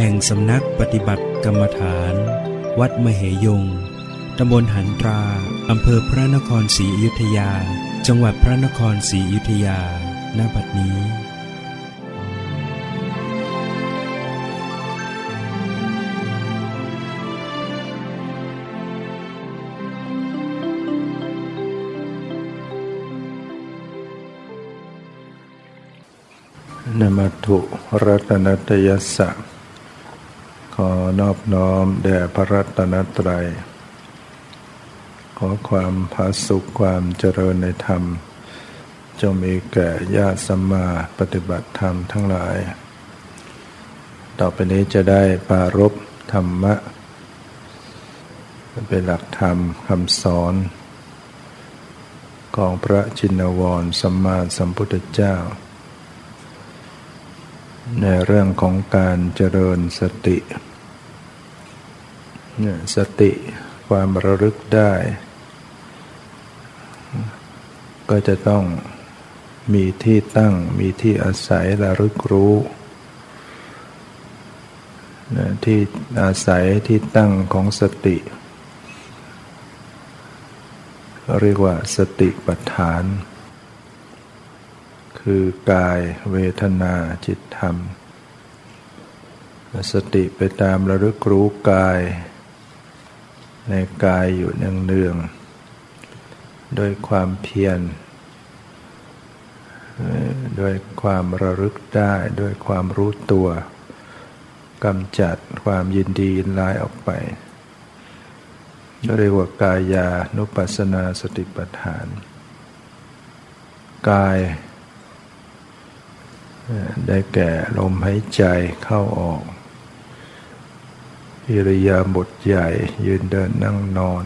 แห่งสำนักปฏิบัติกรรมฐาน วัดมเหยง ตำบลหันตรา อำเภอพระนครศรีอยุธยา จังหวัดพระนครศรีอยุธยา ณ บัดนี้นมัตุรัตนตยัสสะ อนอบน้อมแด่พระรัตนตรัย ขอความผาสุขความเจริญในธรรม จงมีแก่ญาติสัมมาปฏิบัติธรรมทั้งหลาย ต่อไปนี้จะได้ปารบธรรมะ เป็นหลักธรรมคำสอน ของพระจินวรสัมมาสัมพุทธเจ้าในเรื่องของการเจริญสติ เนี่ยสติความระลึกได้ ก็จะต้องมีที่ตั้งมีที่อาศัยระลึกรู้ที่อาศัยที่ตั้งของสติเรียกว่าสติปัฏฐาน คือกายเวทนาจิตธรรม สติไปตามระลึกรู้กาย ในกายอยู่เนืองๆโดยความเพียรโดยความระลึกได้โดยความรู้ตัวกำจัดความยินดียินร้ายออกไปเรียกว่ากายานุปัสสนาสติปัฏฐาน กาย ได้แก่ลมหายใจเข้าออก อิริยาบถใหญ่ ยืนเดินนั่งนอน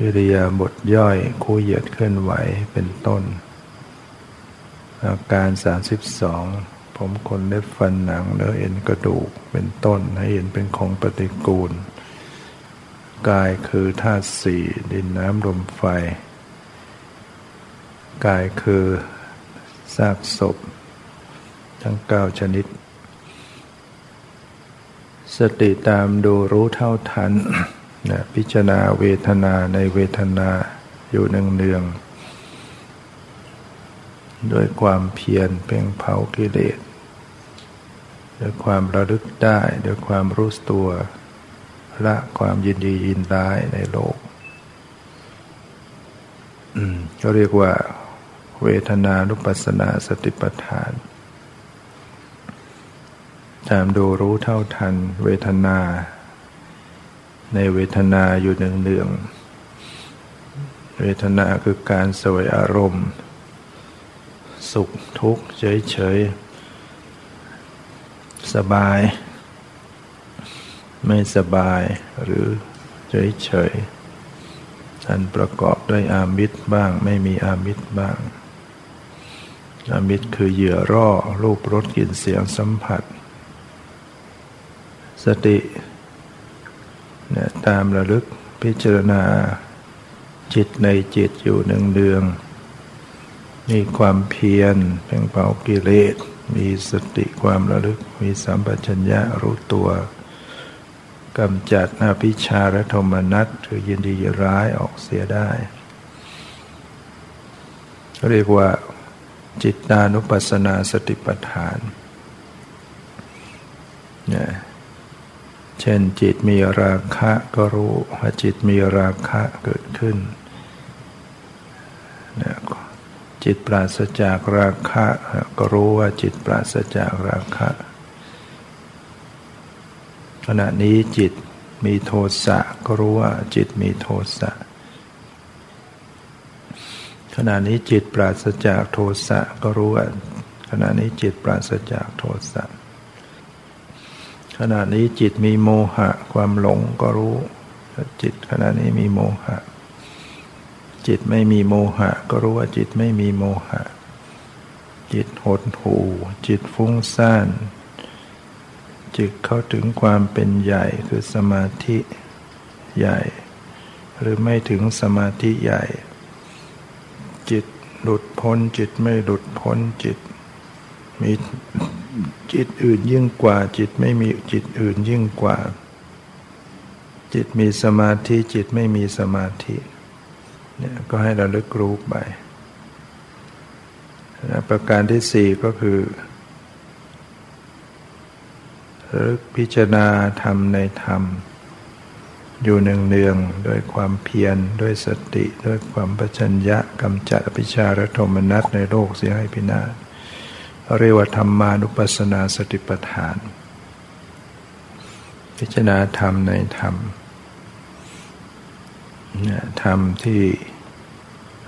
อิริยาบถย่อยคู่เหยียดเคลื่อนไหวเป็นต้น อาการ 32 ผมขนเล็บฟันหนังเนื้อเอ็นกระดูกเป็นต้น ให้เห็นเป็นของปฏิกูล กายคือธาตุสี่ดินน้ำลมไฟ กายคือซากศพ ทั้งเก้าชนิด สติตามดูรู้เท่าทันนะพิจารณาเวทนาในเวทนาอยู่เนืองๆด้วยความเพียรเพ่งเผากิเลสด้วยความระลึกได้ด้วยความรู้ตัว ละความยินดียินร้ายในโลกก็เรียกว่า เวทนานุปัสสนาสติปัฏฐาน ตามดูรู้เท่าทัน เวทนา ในเวทนาอยู่เนืองเวทนาคือการสวยอารมณ์ สุขทุกข์เฉยๆ สบาย ไม่สบายหรือเฉยๆอันประกอบด้วยอามิตรบ้างไม่มีอามิตรบ้างอามิตรคือเหยื่อร่อรูปรสกลิ่นเสียงสัมผัส สติเนี่ยตามระลึกพิจารณาจิตในจิตอยู่หนึ่งเดือง มีความเพียรเพ่งเผากิเลส มีสติความระลึก มีสัมปชัญญะรู้ตัวกำจัดอภิชาและโทมนัสคือยินดีร้ายออกเสียได้ เรียกว่าจิตตานุปัสสนาสติปัฏฐานเนี่ย เช่นจิตมีราคะก็รู้ว่าจิตมีราคะเกิดขึ้นเนี่ยจิตปราศจากราคะก็รู้ว่าจิตปราศจากราคะขณะนี้จิตมีโทสะก็รู้ว่าจิตมีโทสะขณะนี้จิตปราศจากโทสะก็รู้ว่าขณะนี้จิตปราศจากโทสะ ขณะนี้จิตมีโมหะ ความหลงก็รู้จิตขณะนี้มีโมหะ จิตไม่มีโมหะ ก็รู้ว่าจิตไม่มีโมหะ จิตหดหู่ จิตฟุ้งซ่าน จิตเข้าถึงความเป็นใหญ่คือสมาธิใหญ่ หรือไม่ถึงสมาธิใหญ่ จิตหลุดพ้น จิตไม่หลุดพ้นจิตมี จิตอื่นยิ่งกว่า จิตไม่มีจิตอื่นยิ่งกว่า จิตมีสมาธิจิตไม่มีสมาธิเนี่ยก็ให้เราลึกรู้ไปประการที่สี่ก็คือรึกพิจารณาธรรมในธรรม อยู่เนืองๆด้วยความเพียรด้วยสติ ด้วยความปัญญะกำจัดอภิชาและโทมนัสในโลกเสียให้พินาศ เรียกว่าธรรมานุปัสสนาสติปัฏฐาน พิจารณาธรรมในธรรมธรรมที่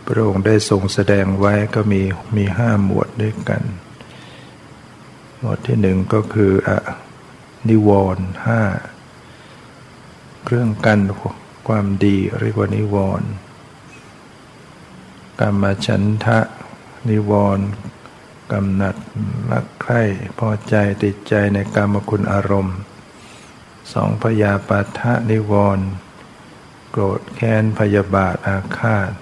พระองค์ได้ทรงแสดงไว้ก็มีมีห้าหมวดด้วยกัน หมวดที่หนึ่งก็คืออนิวรณ์ห้าเครื่องกันความดีเรียกว่านิวรณ์กรรมฉันทะนิวรณ์ กำหนัดรักใคร่พอใจติดใจในกรรมคุณอารมณ์สองพยาปาทะนิวรณ์โกรธแค้นพยาบาทอาฆาต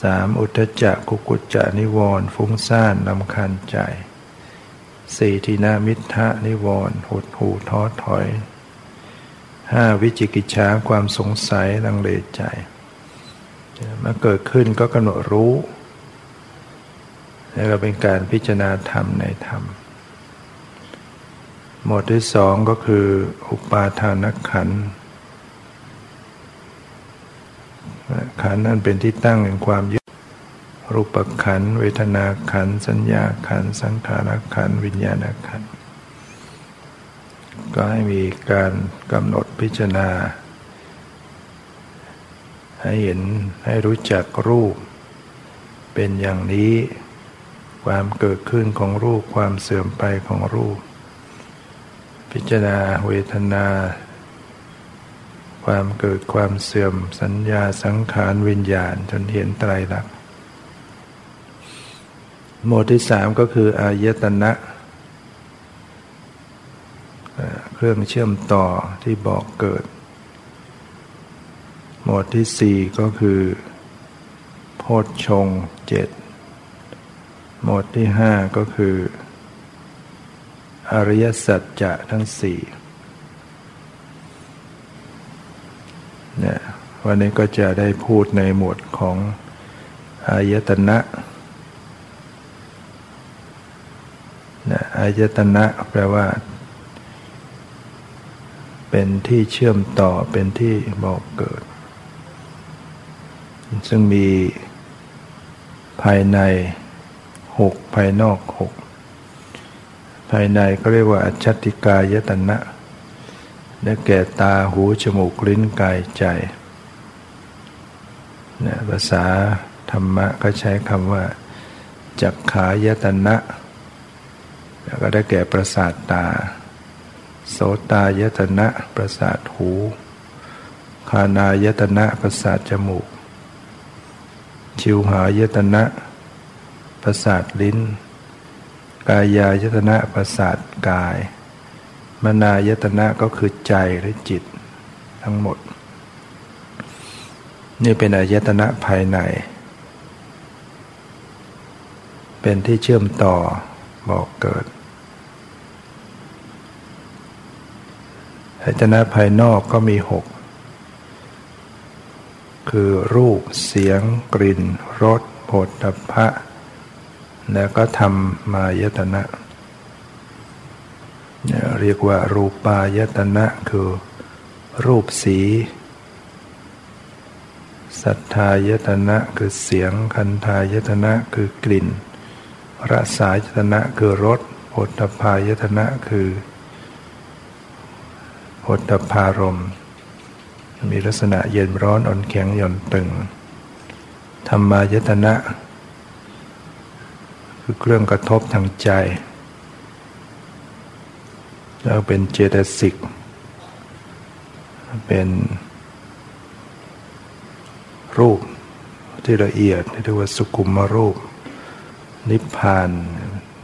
สามอุทจักกุกุจจะนิวรณ์ฟุ้งซ่านลำคันใจสี่ทีนามิทะนิวรณ์หดหูท้อถอยห้าวิจิกิจฉาความสงสัยลังเลใจมาเกิดขึ้นก็กำหนดรู้ แล้วก็เป็นการพิจารณาธรรมในธรรม หมวดที่สองก็คืออุปาทานขันขันนั่นเป็นที่ตั้งแห่งความยึดรูปขัน เวทนาขัน สัญญาขัน สังขารขัน วิญญาณขัน ก็ให้มีการกำหนดพิจารณา ให้เห็นให้รู้จักรูป เป็นอย่างนี้ ความเกิดขึ้นของรูปความเสื่อมไปของรูป พิจารณาเวทนา ความเกิดความเสื่อม สัญญาสังขารวิญญาณจนเห็นไตรลักษณ์หมวดที่สามก็คืออายตนะ เครื่องเชื่อมต่อที่บอกเกิด หมวดที่สี่ก็คือโพชฌงเจ็ด หมวดที่ห้าก็คือ อริยสัจจะทั้งสี่เนี่ยวันนี้ก็จะได้พูดในหมวดของอายตนะนะอายตนะแปลว่า เป็นที่เชื่อมต่อเป็นที่บอกเกิด ซึ่งมีภายใน หกภายนอกหกภายในก็เรียกว่าอัจฉติกายตนะได้แก่ตาหูจมูกลิ้นกายใจนะภาษาธรรมะก็ใช้คำว่า จักขายตนะแล้วก็ได้แก่ประสาทตา โสตายตนะประสาทหู คานายตนะประสาทจมูก ชิวหายตนะ ประสาทลิ้น กายายตนะประสาทกาย มนายตนะก็คือใจหรือจิตทั้งหมด นี่เป็นอายตนะภายใน เป็นที่เชื่อมต่อบอกเกิดอายตนะภายนอกก็มีหกคือรูปเสียงกลิ่นรสผฏฐัพพะ แล้วก็ทำมายตนะ เรียกว่ารูปายตนะคือรูปสี สัทธายตนะคือเสียง คันธายตนะคือกลิ่น รสายตนะคือรสโผฏพายตนะคือโผฏพารม มีลักษณะเย็นร้อนอ่อนแข็งหย่อนตึง ธรรมายตนะ คือเครื่องกระทบทางใจ แล้วเป็นเจตสิก เป็นรูปที่ละเอียดที่เรียกว่าสุกุมารูป นิพพาน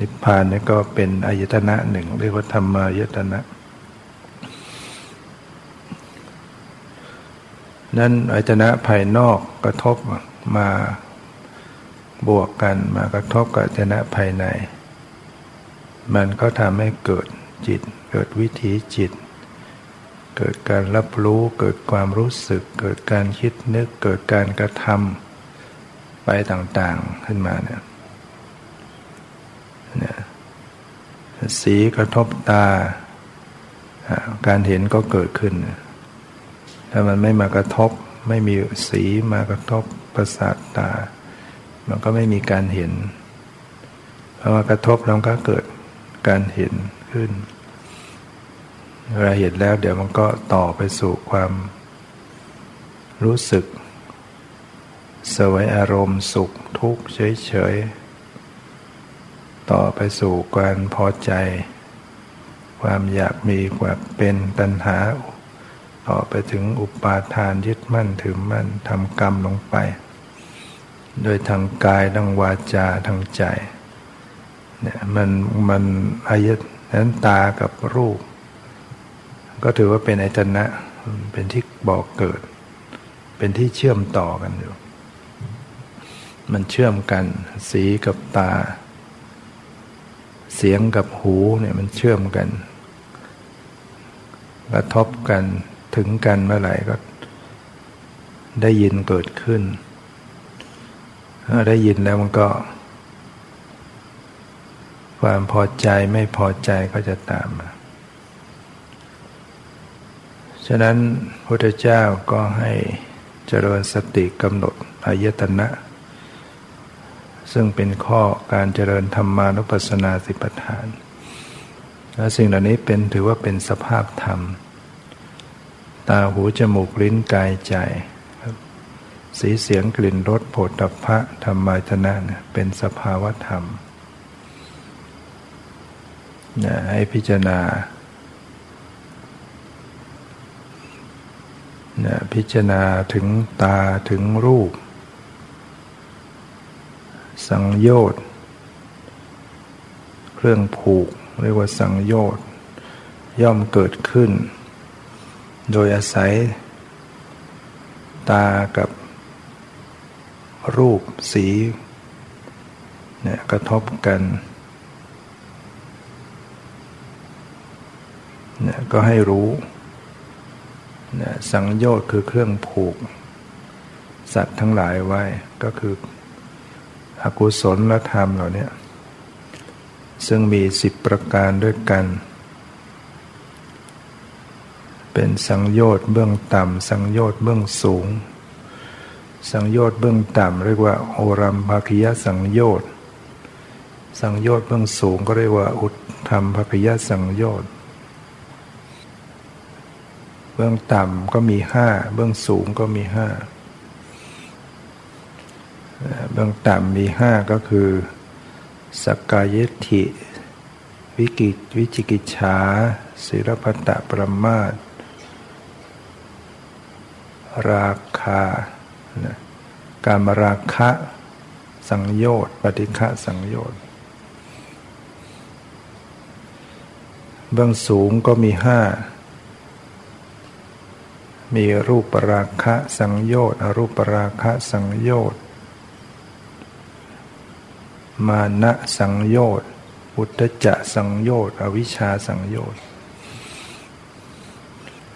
นิพพานนี่ก็เป็นอายตนะหนึ่งเรียกว่าธรรมายตนะ นั้นอายตนะภายนอกกระทบมา บวกกันมากระทบกับอานะภายใน มันก็ทำให้เกิดจิต เกิดวิถีจิต เกิดการรับรู้ เกิดความรู้สึก เกิดการคิดนึก เกิดการกระทำไปต่างๆขึ้นมาเนี่ยเนี่ยสีกระทบตา การเห็นก็เกิดขึ้น ถ้ามันไม่มากระทบ ไม่มีสีมากระทบประสาทตา มันก็ไม่มีการเห็น เพอมากระทบแล้วก็เกิดการเห็นขึ้นเวลาเห็นแล้ว เดี๋ยวมันก็ต่อไปสู่ความรู้สึก สวยอารมณ์สุขทุกข์เฉยๆ ต่อไปสู่การพอใจ ความอยากมีความเป็นตัณหา ต่อไปถึงอุปาทานยึดมั่นถือมั่นทำกรรมลงไป โดยทางกายทางวาจาทางใจเนี่ยมันมันอายตนั้นตากับรูป ก็ถือว่าเป็นอายตนะเป็นที่บอกเกิด เป็นที่เชื่อมต่อกันอยู่ มันเชื่อมกัน สีกับตา เสียงกับหูเนี่ยมันเชื่อมกันกระทบกันถึงกันเมื่อไหร่ก็ได้ยินเกิดขึ้น ได้ยินแล้วมันก็ ความพอใจไม่พอใจก็จะตามมาฉะนั้นพระเจ้าก็ให้เจริญสติกำหนดอายตนะ ซึ่งเป็นข้อการเจริญธรรมานุปัสสนาสิปทานและสิ่งเหล่านี้เป็นถือว่าเป็นสภาพธรรม ตาหูจมูกลิ้นกายใจ สีเสียงกลิ่นรสโผฏฐัพพะธรรมายตนะเป็นสภาวธรรมให้พิจารณาพิจารณาถึงตาถึงรูป สังโยชน์เครื่องผูกเรียกว่าสังโยชน์ย่อมเกิดขึ้น โดยอาศัย ตากับ รูปสีเนี่ยกระทบกันเนี่ยก็ให้รู้เนี่ยสังโยชน์คือเครื่องผูก สัตว์ทั้งหลายไว้ก็คือ อกุศลและธรรมเหล่านี้ซึ่งมีสิบประการด้วยกัน เป็นสังโยชน์เบื้องต่ำสังโยชน์เบื้องสูง สังโยชน์เบื้องต่ำเรียกว่าโอรัมภคิยสังโยชน์ สังโยชน์เบื้องสูงก็เรียกว่าอุทธรรมภคิยสังโยชน์ เบื้องต่ำก็มีห้าเบื้องสูงก็มีห้าเบื้องต่ำมีห้าก็คือสกกายทิ วิกิวิจิกิจฉาศิรพัตะประมาทราคา การมราคะสังโยชน์ ปฏิฆะสังโยชน์ เบื้องสูงก็มีห้า มีรูปปราคะสังโยชน์อรูปปราคะสังโยชน์ มานะสังโยชน์อุตจะสังโยชน์อวิชชาสังโยชน์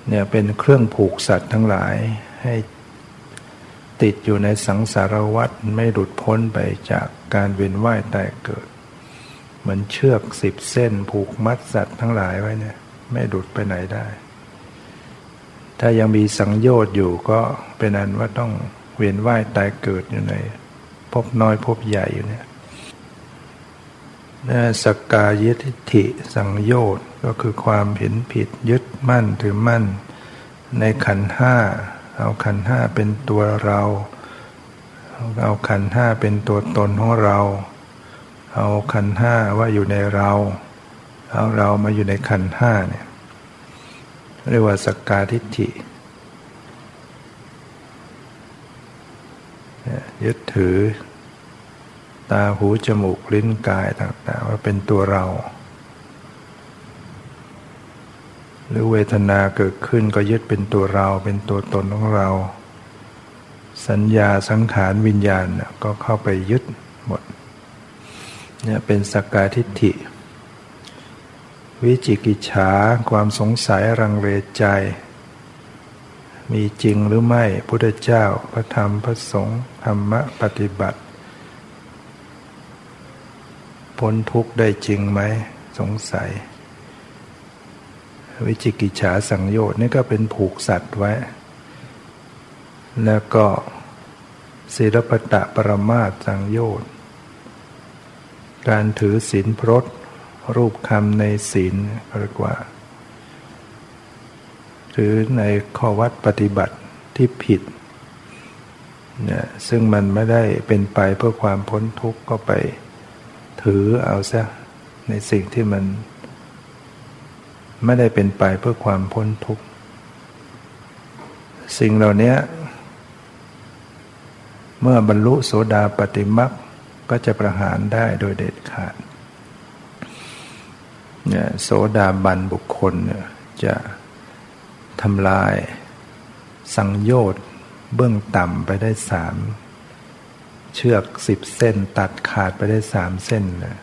เนี่ยเป็นเครื่องผูกสัตว์ทั้งหลายให้ ติดอยู่ในสังสารวัฏไม่หลุดพ้นไปจากการเวียนว่ายตายเกิด เหมือนเชือกสิบเส้นผูกมัดสัตว์ทั้งหลายไว้เนี่ย ไม่หลุดไปไหนได้ ถ้ายังมีสังโยชน์อยู่ก็เป็นอันว่าต้องเวียนว่ายตายเกิดอยู่ในพบน้อยพบใหญ่อยู่เนี่ยนะสกกายทิฏฐิสังโยชน์ก็คือความเห็นผิดยึดมั่นถือมั่น ในขันห้า เอาขันห้าเป็นตัวเรา เอาขันห้าเป็นตัวตนของเรา เอาขันห้าว่าอยู่ในเรา เอาเรามาอยู่ในขันห้าเนี่ยเรียกว่าสกกาทิฏฐิยึดถือ ตาหูจมูกลิ้นกายต่างๆ ว่าเป็นตัวเรา หรือเวทนาเกิดขึ้นก็ยึดเป็นตัวเราเป็นตัวตนของเรา สัญญาสังขารวิญญาณก็เข้าไปยึดหมดเนี่ยเป็นสกกาทิฏฐิ วิจิกิจฉาความสงสัยรังเรใจ มีจริงหรือไม่พุทธเจ้า พระธรรมพระสงฆ์ธรรมะปฏิบัติ พ้นทุกข์ได้จริงไหมสงสัย วิจิกิจฉาสังโยชน์นี่ก็เป็นผูกสัตว์ไว้ แล้วก็ศิลปตะปรมาตสังโยชน์ การถือศีลพรตรูปคำในศีลเรียกว่า หรือในข้อวัดปฏิบัติที่ผิดนี่ซึ่งมันไม่ได้เป็นไปเพื่อความพ้นทุกข์ก็ไปถือเอาซะในสิ่งที่มัน ไม่ได้เป็นไปเพื่อความพ้นทุกข์ สิ่งเหล่านี้เมื่อบรรลุโสดาปฏิมักก็จะประหารได้โดยเด็ดขาดเนี่ยโสดาบันบุคคลเนี่ยจะทำลายสังโยชน์เบื้องต่ำไปได้สามเชือกสิบเส้นตัดขาดไปได้สามเส้นนะ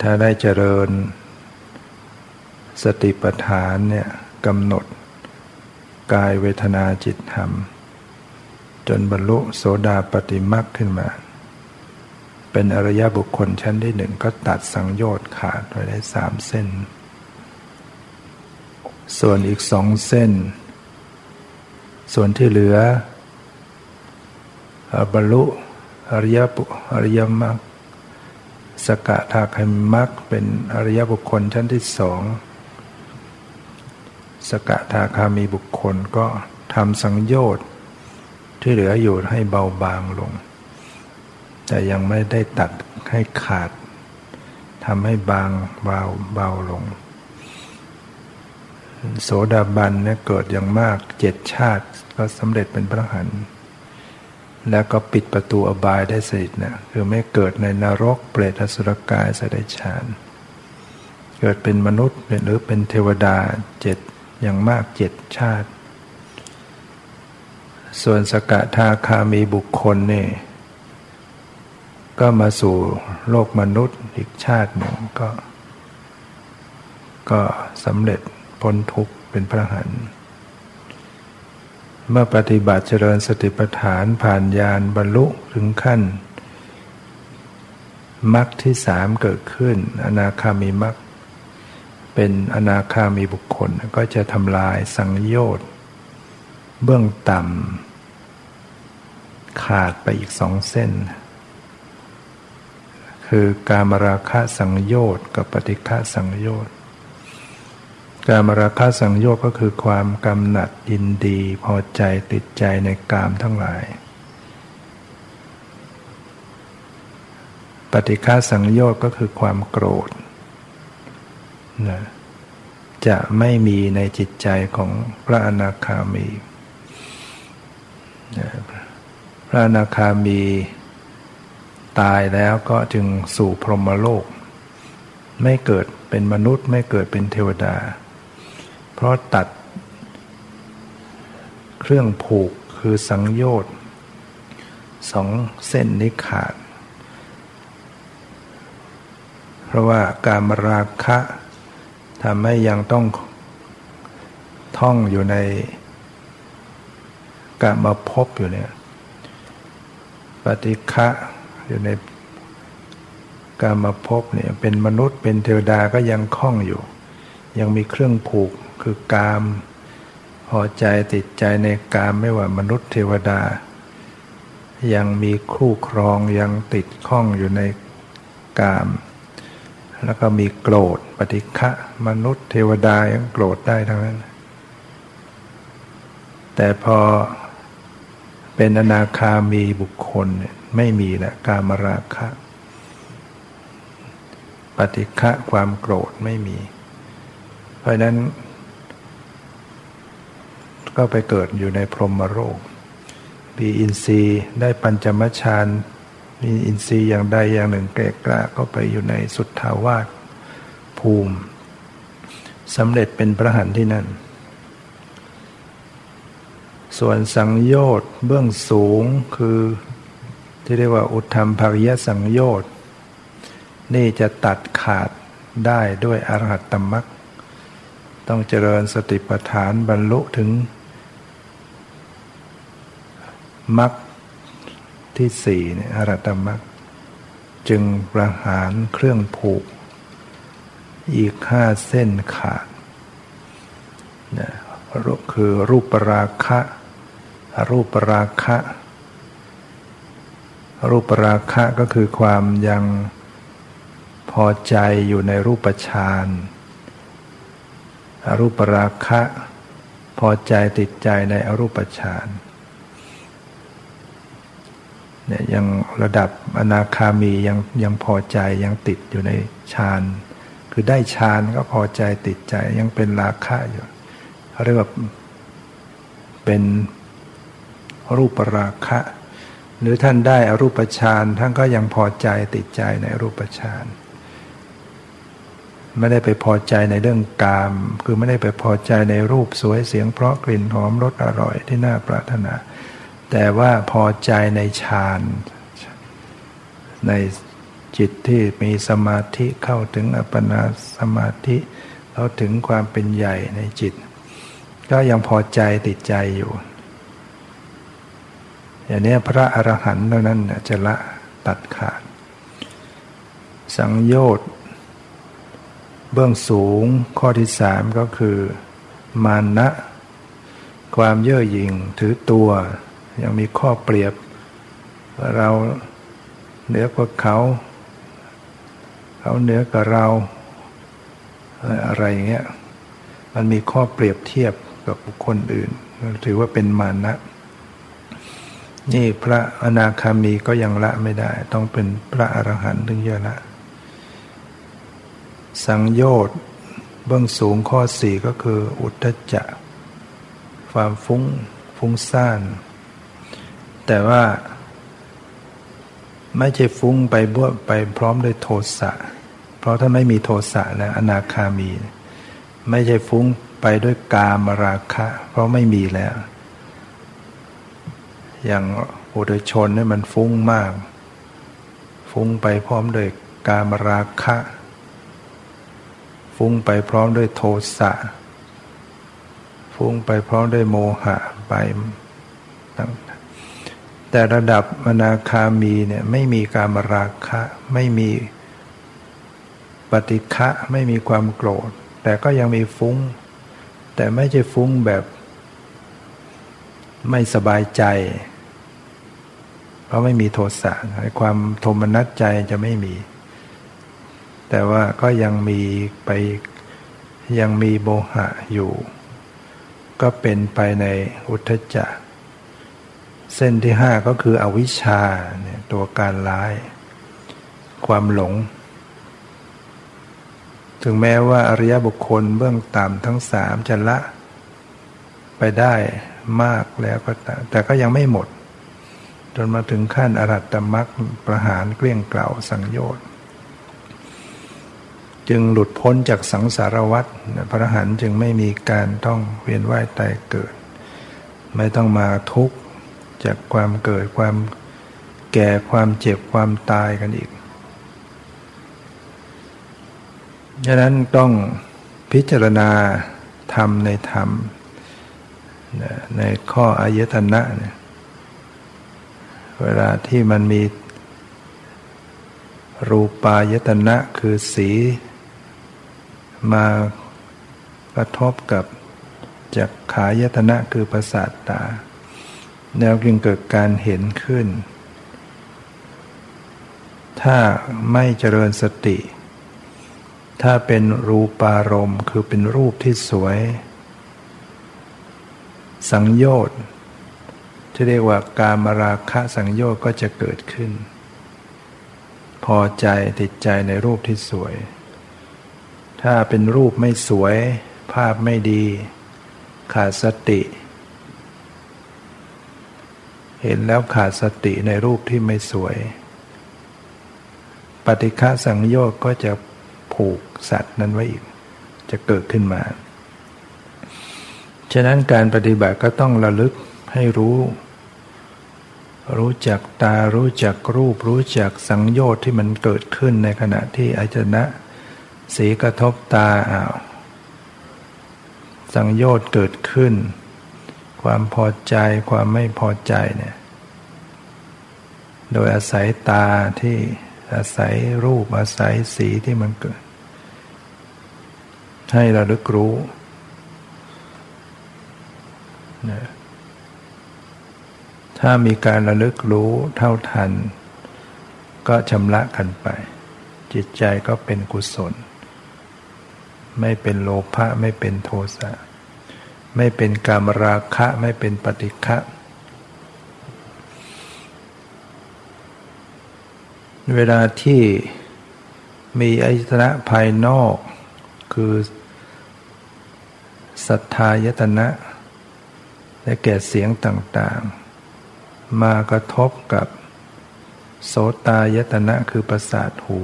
ถ้าได้เจริญ สติปัฏฐานเนี่ยกำหนด กายเวทนาจิตธรรม จนบรรลุโสดาปฏิมักขึ้นมา เป็นอริยบุคคลชั้นที่หนึ่งก็ตัดสังโยชน์ขาดไปได้สามเส้น ส่วนอีกสองเส้น ส่วนที่เหลือบรรลุอริยบุอริยมรรคสกทาคามิมรรคเป็นอริยบุคคลชั้นที่สอง สกทาคามีบุคคลก็ทำสังโยชน์ที่เหลืออยู่ให้เบาบางลง แต่ยังไม่ได้ตัดให้ขาดทำให้บางเบาเบาลง โสดาบันเนี่ยเกิดอย่างมากเจ็ดชาติก็สำเร็จเป็นพระหันแล้วก็ปิดประตูอบายได้สนิทนะคือไม่เกิดในนรกเปรตอสุรกายสดฌานเกิดเป็นมนุษย์หรือเป็นเทวดาเจ็ด อย่างมากเจ็ดชาติ ส่วนสกทาคามีบุคคลเนี่ยก็มาสู่โลกมนุษย์อีกชาติหนึ่งก็ ก็สำเร็จพ้นทุกข์เป็นพระหันเมื่อปฏิบัติเจริญสติปัฏฐานผ่านญาณบรรลุถึงขั้นมรรคที่สามเกิดขึ้น อนาคามีมรรค เป็นอนาคามีบุคคลก็จะทำลายสังโยชน์ เบื้องต่ำขาดไปอีกสองเส้น คือการมราคะสังโยชน์กับปฏิฆะสังโยชน์การมราคะสังโยชน์ก็คือความกำหนัดยินดีพอใจติดใจในกามทั้งหลาย ปฏิฆาสังโยชน์ก็คือความโกรธ นะจะไม่มีในจิตใจของพระอนาคามีพระอนาคามีตายแล้วก็จึงสู่พรหมโลก ไม่เกิดเป็นมนุษย์ไม่เกิดเป็นเทวดา เพราะตัดเครื่องผูกคือสังโยชน์สองเส้นนี้ขาด เพราะว่าการมราคะ ทำให้ยังต้องท่องอยู่ในการมาพบอยู่เนี่ย ปฏิฆะอยู่ในกามาพบเนี่ยเป็นมนุษย์เป็นเทวดาก็ยังคล้องอยู่ ยังมีเครื่องผูกคือกาม พอใจติดใจในกามไม่ว่ามนุษย์เทวดา ยังมีคู่ครองยังติดข้องอยู่ในกาม แล้วก็มีโกรธปฏิฆะมนุษย์เทวดายังโกรธได้ทั้งนั้น แต่พอเป็นอนาคามีบุคคลเนี่ยไม่มีละกามราคะ ปฏิฆะความโกรธไม่มี เพราะนั้น ก็ไปเกิดอยู่ในพรหมโลกมีอินทรีย์ได้ปัญจมชาน มีอินทรีย์อย่างใดอย่างหนึ่งแก่กล้าก็ไปอยู่ในสุทธาวาสภูมิสำเร็จเป็นพระหันที่นั่น ส่วนสังโยชน์เบื้องสูงคือที่เรียกว่าอุทธรรมภริยสังโยชน์นี่จะตัดขาดได้ด้วยอรหัตตมรรคต้องเจริญสติปัฏฐานบรรลุถึงมรรค ที่สี่เนี่ยอรัตมรรคจึงประหารเครื่องผูก อีกห้าเส้นขาดนะคือรูปราคะรูปราคะ รูปราคะก็คือความยังพอใจอยู่ในรูปฌานอรูปราคะ พอใจติดใจในอรูปฌาน เนี่ยยังระดับอนาคามียังยังพอใจยังติดอยู่ในฌานคือได้ฌานก็พอใจติดใจยังเป็นราคะอยู่เขาเรียกว่าเป็นรูปราคะ หรือท่านได้อรูปฌานท่านก็ยังพอใจติดใจในรูปฌานไม่ได้ไปพอใจในเรื่องกาม คือไม่ได้ไปพอใจในรูปสวยเสียงเพราะกลิ่นหอมรสอร่อยที่น่าปรารถนา แต่ว่าพอใจในฌานในจิตที่มีสมาธิเข้าถึงอัปปนาสมาธิเข้าถึงความเป็นใหญ่ในจิต ก็ยังพอใจติดใจอยู่ อย่างนี้พระอรหันต์เท่านั้นจะละตัดขาด สังโยชน์ เบื้องสูงข้อที่สามก็คือ มานะ ความเย่อหยิ่งถือตัว ยังมีข้อเปรียบเราเหนือกว่าเขา เขาเหนือกว่าเรา อะไรเงี้ยมันมีข้อเปรียบเทียบกับบุคคลอื่น ถือว่าเป็นมานะ นี่พระอนาคามีก็ยังละไม่ได้ ต้องเป็นพระอรหันต์ถึงจะละ สังโยชน์เบื้องสูงข้อสี่ก็คืออุทธจะ ความฟุ้งฟุ้งซ่าน แต่ว่าไม่ใช่ฟุ้งไปบวไปพร้อมด้วยโทสะ เพราะถ้าไม่มีโทสะแล้วอนาคามี ไม่ใช่ฟุ้งไปด้วยกามราคะ เพราะไม่มีแล้ว อย่างอุดชนเนี่ยมันฟุ้งมาก ฟุ้งไปพร้อมด้วยกามราคะ ฟุ้งไปพร้อมด้วยโทสะ ฟุ้งไปพร้อมด้วยโมหะไป แต่ระดับอนาคามีเนี่ยไม่มีการมราคะ ไม่มีปฏิฆะไม่มีความโกรธ แต่ก็ยังมีฟุ้ง แต่ไม่ใช่ฟุ้งแบบไม่สบายใจ เพราะไม่มีโทสะความโทมนัสใจจะไม่มี แต่ว่าก็ยังมีไปยังมีโมหะอยู่ ก็เป็นไปในอุทธจัก เส้นที่ห้าก็คืออวิชชาเนี่ยตัวการร้าย ความหลง ถึงแม้ว่าอริยบุคคลเบื้องต่ำทั้งสามจะละ ไปได้มากแล้วก็แต่ก็ยังไม่หมด จนมาถึงขั้นอรัตตมรรคประหารเกลี้ยงเกล่าสังโยชน์จึงหลุดพ้นจากสังสารวัฏพระหันจึงไม่มีการต้องเวียนว่ายตายเกิด ไม่ต้องมาทุกข์ จากความเกิดความแก่ความเจ็บความตายกันอีกดังนั้นต้องพิจารณาธรรมในธรรม ในข้ออายตนะเนี่ยเวลาที่มันมีรูปายตนะคือสีมากระทบกับจักขายตนะคือประสาทตา แล้วจึงเกิดการเห็นขึ้น ถ้าไม่เจริญสติ ถ้าเป็นรูปารมณ์คือเป็นรูปที่สวย สังโยชน์ที่เรียกว่าการมราคะสังโยชน์ก็จะเกิดขึ้น พอใจติดใจในรูปที่สวย ถ้าเป็นรูปไม่สวย ภาพไม่ดี ขาดสติ เห็นแล้วขาดสติในรูปที่ไม่สวย ปฏิฆะสังโยชน์ก็จะผูกสัตว์นั้นไว้อีก จะเกิดขึ้นมา ฉะนั้นการปฏิบัติก็ต้องระลึกให้รู้ รู้จักตารู้จักรูป รู้จักสังโยชน์ที่มันเกิดขึ้นในขณะที่อาจนะ สีกระทบตาอ้าวสังโยชน์เกิดขึ้น ความพอใจความไม่พอใจเนี่ยโดยอาศัยตาที่อาศัยรูปอาศัยสีที่มันเกิด ให้เราลึกรู้นะถ้ามีการระลึกรู้เท่าทัน ก็ชำระกันไป จิตใจก็เป็นกุศล ไม่เป็นโลภะไม่เป็นโทสะ ไม่เป็นกามราคะไม่เป็นปฏิฆะเวลาที่มีอายตนะภายนอก คือศรัทธายตนะและแก่เสียงต่างๆ มากระทบกับโสตายตนะคือประสาทหู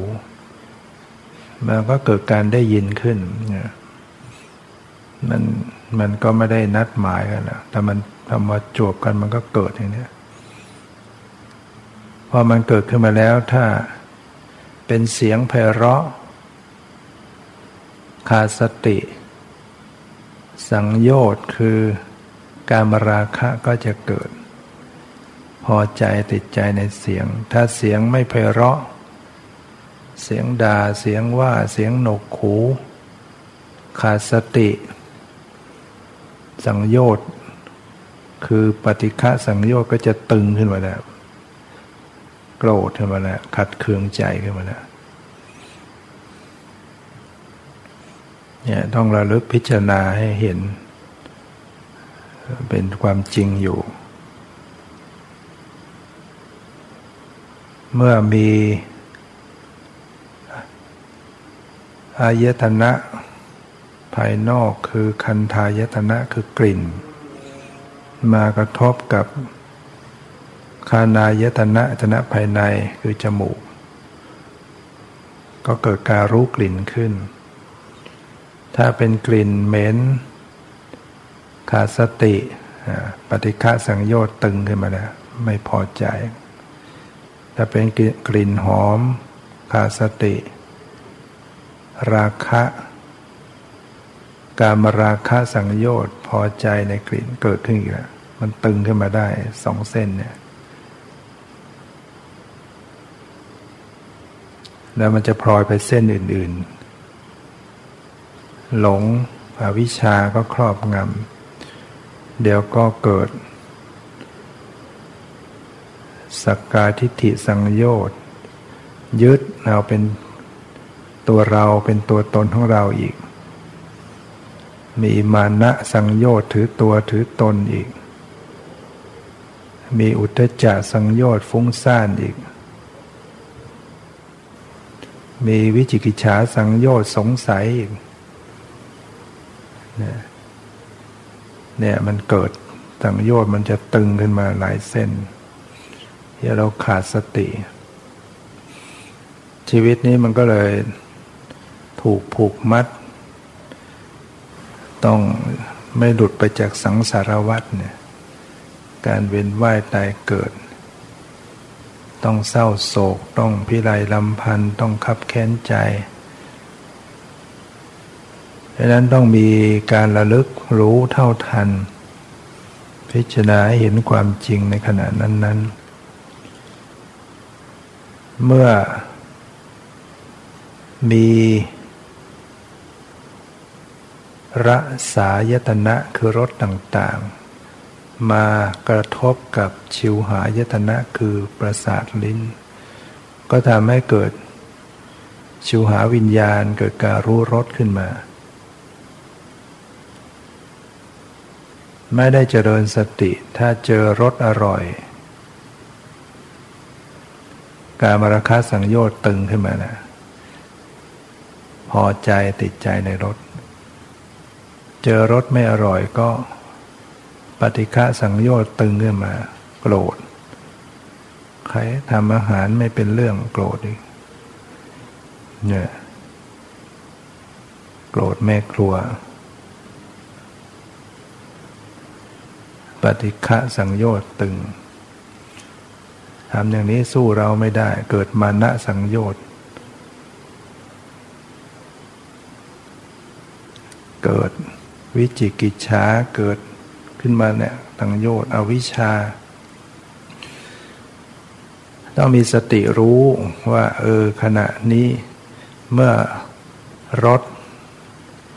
มันก็เกิดการได้ยินขึ้น มัน มันก็ไม่ได้นัดหมายกันนะแต่มันทำมาจวบกันมันก็เกิดอย่างนี้พอมันเกิดขึ้นมาแล้วถ้าเป็นเสียงไพเราะขาดสติ สังโยชน์คือการมราคะก็จะเกิด พอใจติดใจในเสียง ถ้าเสียงไม่ไพเราะ เสียงด่าเสียงว่าเสียงหนกขูขาดสติ สังโยชน์ คือปฏิฆะสังโยชน์ก็จะตึงขึ้นมาแล้ว โกรธขึ้นมาแล้ว ขัดเคืองใจขึ้นมาแล้วเนี่ยต้องระลึกพิจารณาให้เห็น เป็นความจริงอยู่ เมื่อมีอายตนะายนอกคือคันธายตนะคือกลิ่น มากระทบกับคานายตนะตนะภายในคือจมูก ก็เกิดการรู้กลิ่นขึ้น ถ้าเป็นกลิ่นเหม็นขาดสติปฏิฆะสังโยชน์ตึงขึ้นมาแล้วไม่พอใจ ถ้าเป็นกลิ่นหอมขาดสติ ราคะ การมราคะสังโยชน์พอใจในกลิ่นเกิดขึ้นอีกแล้วมันตึงขึ้นมาได้สองเส้นเนี่ย แล้วมันจะพลอยไปเส้นอื่น ๆ หลงอวิชาก็ครอบงำเดี๋ยวก็เกิด สักกาทิฏฐิสังโยชน์ยึดเราเป็นตัวเราเป็นตัวตนของเราอีก มีมานะสังโยชน์ถือตัวถือตนอีก มีอุทจจะสังโยชน์ฟุ้งซ่านอีก มีวิจิกิจฉาสังโยชน์สงสัยอีกเนี่ยมันเกิดสังโยชน์มันจะตึงขึ้นมาหลายเส้นที่เราขาดสติ ชีวิตนี้มันก็เลยถูกผูกมัด ต้องไม่หลุดไปจากสังสารวัฏเนี่ยการเวียนว่ายตายเกิด ต้องเศร้าโศก ต้องพิไรลำพันธ์ต้องคับแค้นใจดังนั้นต้องมีการระลึกรู้เท่าทัน พิจารณาเห็นความจริงในขณะนั้น ๆ เมื่อมี รสายตนะคือรสต่างๆ มากระทบกับชิวหายตนะคือประสาทลิ้น ก็ทำให้เกิด ชิวหาวิญญาณเกิดการรู้รสขึ้นมา ไม่ได้เจริญสติถ้าเจอรสอร่อย การมราคาสังโยชน์ตึงขึ้นมานะพอใจติดใจในรส เจอรสไม่อร่อยก็ ปฏิฆะสังโยชน์ตึงขึ้นมา โกรธ ใครทำอาหารไม่เป็นเรื่องโกรธอีกเนี่ยโกรธแม่ครัว ปฏิฆะสังโยชน์ตึงทำอย่างนี้สู้เราไม่ได้ เกิดมานะสังโยชน์ เกิด วิจิกิจฉาเกิดขึ้นมาเนี่ยสังโยชน์อวิชชา ต้องมีสติรู้ว่า เออขณะนี้เมื่อรส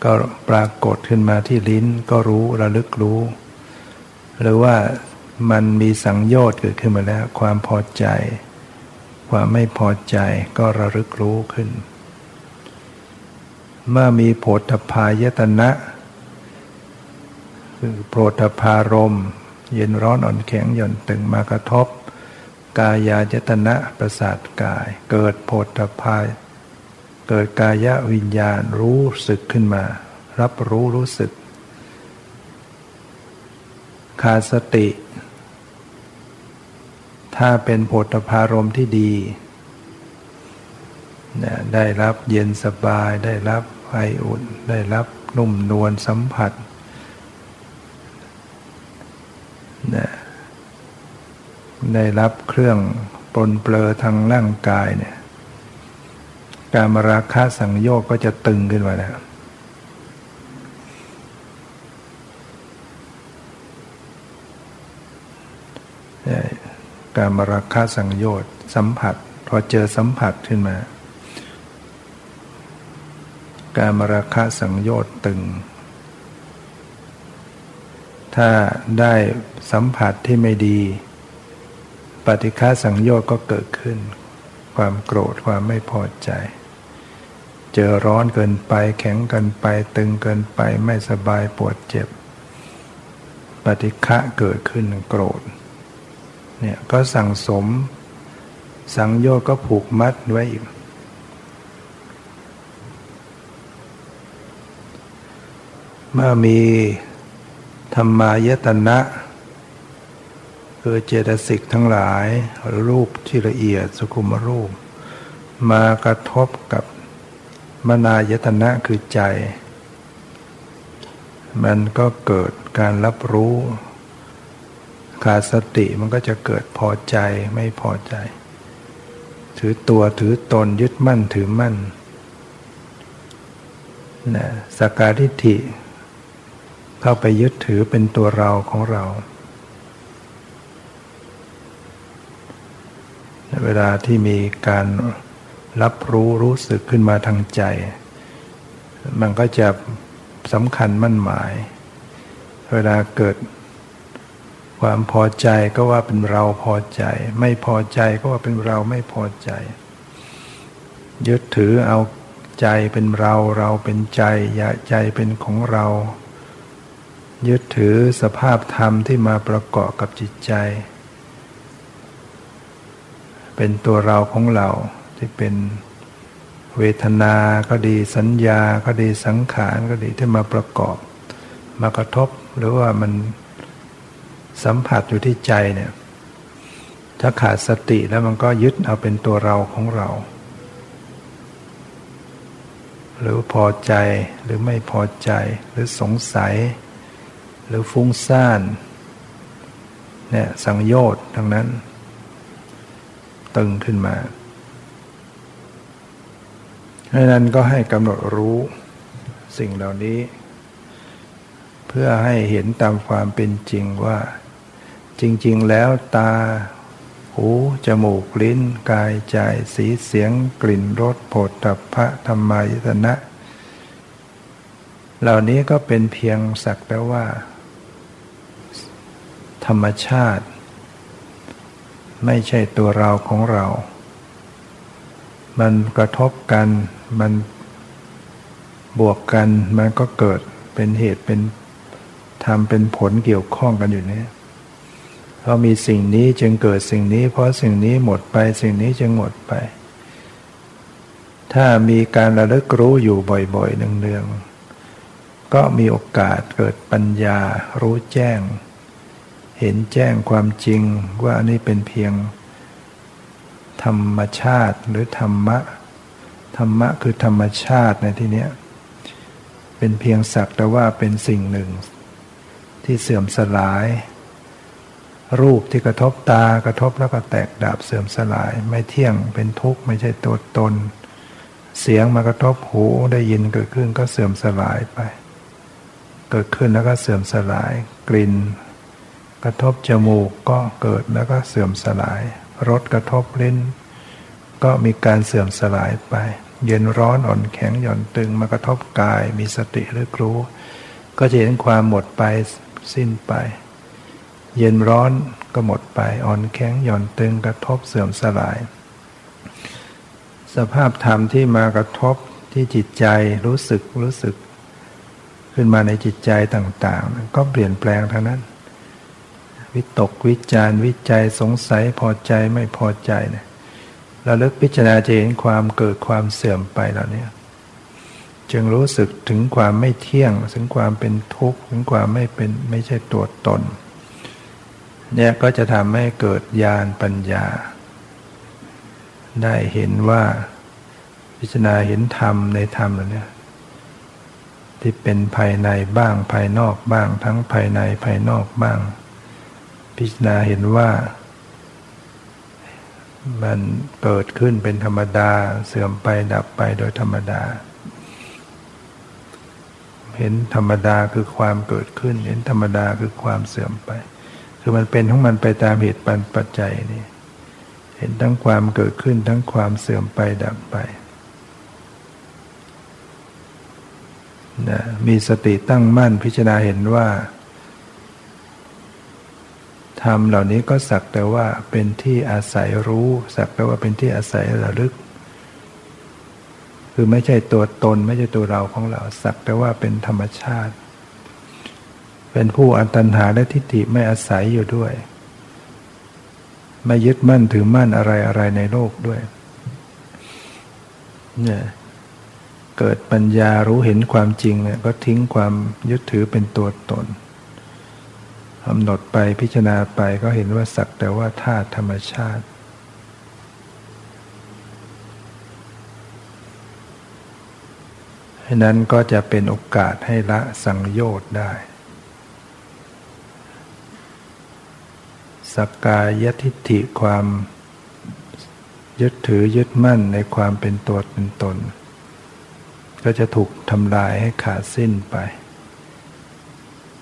ก็ปรากฏขึ้นมาที่ลิ้นก็รู้ระลึกรู้ หรือว่ามันมีสังโยชน์เกิดขึ้นมาแล้ว ความพอใจ ความไม่พอใจก็ระลึกรู้ขึ้น เมื่อมีโผฏฐายตนะ คือโผฏฐารม เย็นร้อนอ่อนแข็งหย่อนตึงมากระทบ กายายตนะประสาทกาย เกิดโผฏฐาย เกิดกายวิญญาณรู้สึกขึ้นมา รับรู้รู้สึก ขาดสติ ถ้าเป็นโพธพารมที่ดีได้รับเย็นสบายได้รับไออุ่น ได้รับนุ่มนวลสัมผัส ได้รับเครื่องปนเปลือทางร่างกายเนี่ย การมราคะสังโยกก็จะตึงขึ้นมาแล้วการมราคาสังโยชน์สัมผัส พอเจอสัมผัสขึ้นมา การมราคาสังโยชน์ตึง ถ้าได้สัมผัสที่ไม่ดี ปฏิฆาสังโยชน์ก็เกิดขึ้น ความโกรธความไม่พอใจ เจอร้อนเกินไปแข็งเกินไปตึงเกินไปไม่สบายปวดเจ็บ ปฏิฆะเกิดขึ้นโกรธเนี่ยก็สั่งสม สังโยชน์ก็ผูกมัดไว้อีกเมื่อมีธรรมายตนะ คือเจตสิกทั้งหลาย รูปที่ละเอียดสุขุมรูป มากระทบกับมนายตนะคือใจ มันก็เกิดการรับรู้ขาดสติมันก็จะเกิดพอใจไม่พอใจ ถือตัวถือตนยึดมั่นถือมั่นนะสกาทิฐิ เข้าไปยึดถือเป็นตัวเราของเรา เวลาที่มีการรับรู้รู้สึกขึ้นมาทางใจ มันก็จะสำคัญมั่นหมาย เวลาเกิดความพอใจก็ว่าเป็นเราพอใจ ไม่พอใจก็ว่าเป็นเราไม่พอใจ ยึดถือเอาใจเป็นเราเราเป็นใจอย่าใจเป็นของเรา ยึดถือสภาพธรรมที่มาประกอบกับจิตใจ เป็นตัวเราของเราที่เป็นเวทนาก็ดีสัญญาก็ดีสังขารก็ดีที่มาประกอบ มากระทบหรือว่ามันสัมผัสอยู่ที่ใจเนี่ยถ้าขาดสติแล้วมันก็ยึดเอาเป็นตัวเราของเรา หรือพอใจหรือไม่พอใจ หรือสงสัย หรือฟุ้งซ่านเนี่ยสังโยชน์ทั้งนั้น ตึงขึ้นมาดังนั้นก็ให้กำหนดรู้สิ่งเหล่านี้ เพื่อให้เห็นตามความเป็นจริงว่า จริง ๆ แล้วตา หู จมูก ลิ้น กายใจ สีเสียง กลิ่น รสโผฏฐัพพะธรรมายตนะ เหล่านี้ก็เป็นเพียงสักแต่ว่า ธรรมชาติ ไม่ใช่ตัวเราของเรา มันกระทบกัน มันบวกกัน มันก็เกิดเป็นเหตุเป็นทำเป็นผลเกี่ยวข้องกันอยู่เนี้เพราะมีสิ่งนี้จึงเกิดสิ่งนี้ เพราะสิ่งนี้หมดไปสิ่งนี้จึงหมดไป ถ้ามีการระลึกรู้อยู่บ่อยๆเนืองๆก็มีโอกาสเกิดปัญญารู้แจ้ง เห็นแจ้งความจริงว่าอันี่เป็นเพียง ธรรมชาติหรือธรรมะ ธรรมะคือธรรมชาติในที่นี้เป็นเพียงสักแต่ว่าเป็นสิ่งหนึ่ง ที่เสื่อมสลาย รูปที่กระทบตากระทบแล้วก็แตกดับเสื่อมสลาย ไม่เที่ยงเป็นทุกข์ไม่ใช่ตัวตน เสียงมากระทบหูได้ยินเกิดขึ้นก็เสื่อมสลายไป เกิดขึ้นแล้วก็เสื่อมสลายกลิ่น กระทบจมูกก็เกิดแล้วก็เสื่อมสลาย รสกระทบลิ้น ก็มีการเสื่อมสลายไป เย็นร้อนอ่อนแข็งหย่อนตึงมากระทบกายมีสติหรือรู้ ก็จะเห็นความหมดไปสิ้นไป เย็นร้อนก็หมดไปอ่อนแข็งหย่อนตึงกระทบเสื่อมสลาย สภาพธรรมที่มากระทบที่จิตใจรู้สึกรู้สึก ขึ้นมาในจิตใจต่าง ๆ ก็เปลี่ยนแปลงทั้งนั้น วิตกวิจารวิจัยสงสัยพอใจไม่พอใจเนี่ยเราเลิกพิจารณาจะเห็นความเกิดความเสื่อมไปเหล่านี้จึงรู้สึกถึงความไม่เที่ยง ถึงความเป็นทุกข์ถึงความไม่เป็นไม่ใช่ตัวตนเนี่ยก็จะทำให้เกิดญาณปัญญา ได้เห็นว่าพิจารณาเห็นธรรมในธรรมเหล่านี้ที่เป็นภายในบ้างภายนอกบ้าง ทั้งภายในภายนอกบ้าง พิจารณาเห็นว่า มันเกิดขึ้นเป็นธรรมดาเสื่อมไปดับไปโดยธรรมดา เห็นธรรมดาคือความเกิดขึ้น เห็นธรรมดาคือความเสื่อมไป คือมันเป็นของมันไปตามเหตุปัจจัยนี่เห็นทั้งความเกิดขึ้นทั้งความเสื่อมไปดับไปนะมีสติตั้งมั่นพิจารณาเห็นว่า ธรรมเหล่านี้ก็สักแต่ว่าเป็นที่อาศัยรู้ สักแต่ว่าเป็นที่อาศัยระลึก คือไม่ใช่ตัวตนไม่ใช่ตัวเราของเรา สักแต่ว่าเป็นธรรมชาติ เป็นผู้อันตันหาและทิฏฐิไม่อาศัยอยู่ด้วย ไม่ยึดมั่นถือมั่นอะไรอะไรในโลกด้วยเนี่ยเกิดปัญญารู้เห็นความจริงเนี่ยก็ทิ้งความยึดถือเป็นตัวตน กำหนดไปพิจารณาไปก็เห็นว่าสักแต่ว่าธาตุธรรมชาติ นั้นก็จะเป็นโอกาสให้ละสังโยชน์ได้ สักกายทิฏฐิความยึดถือยึดมั่นในความเป็นตัวเป็นตน ก็จะถูกทำลายให้ขาดสิ้นไป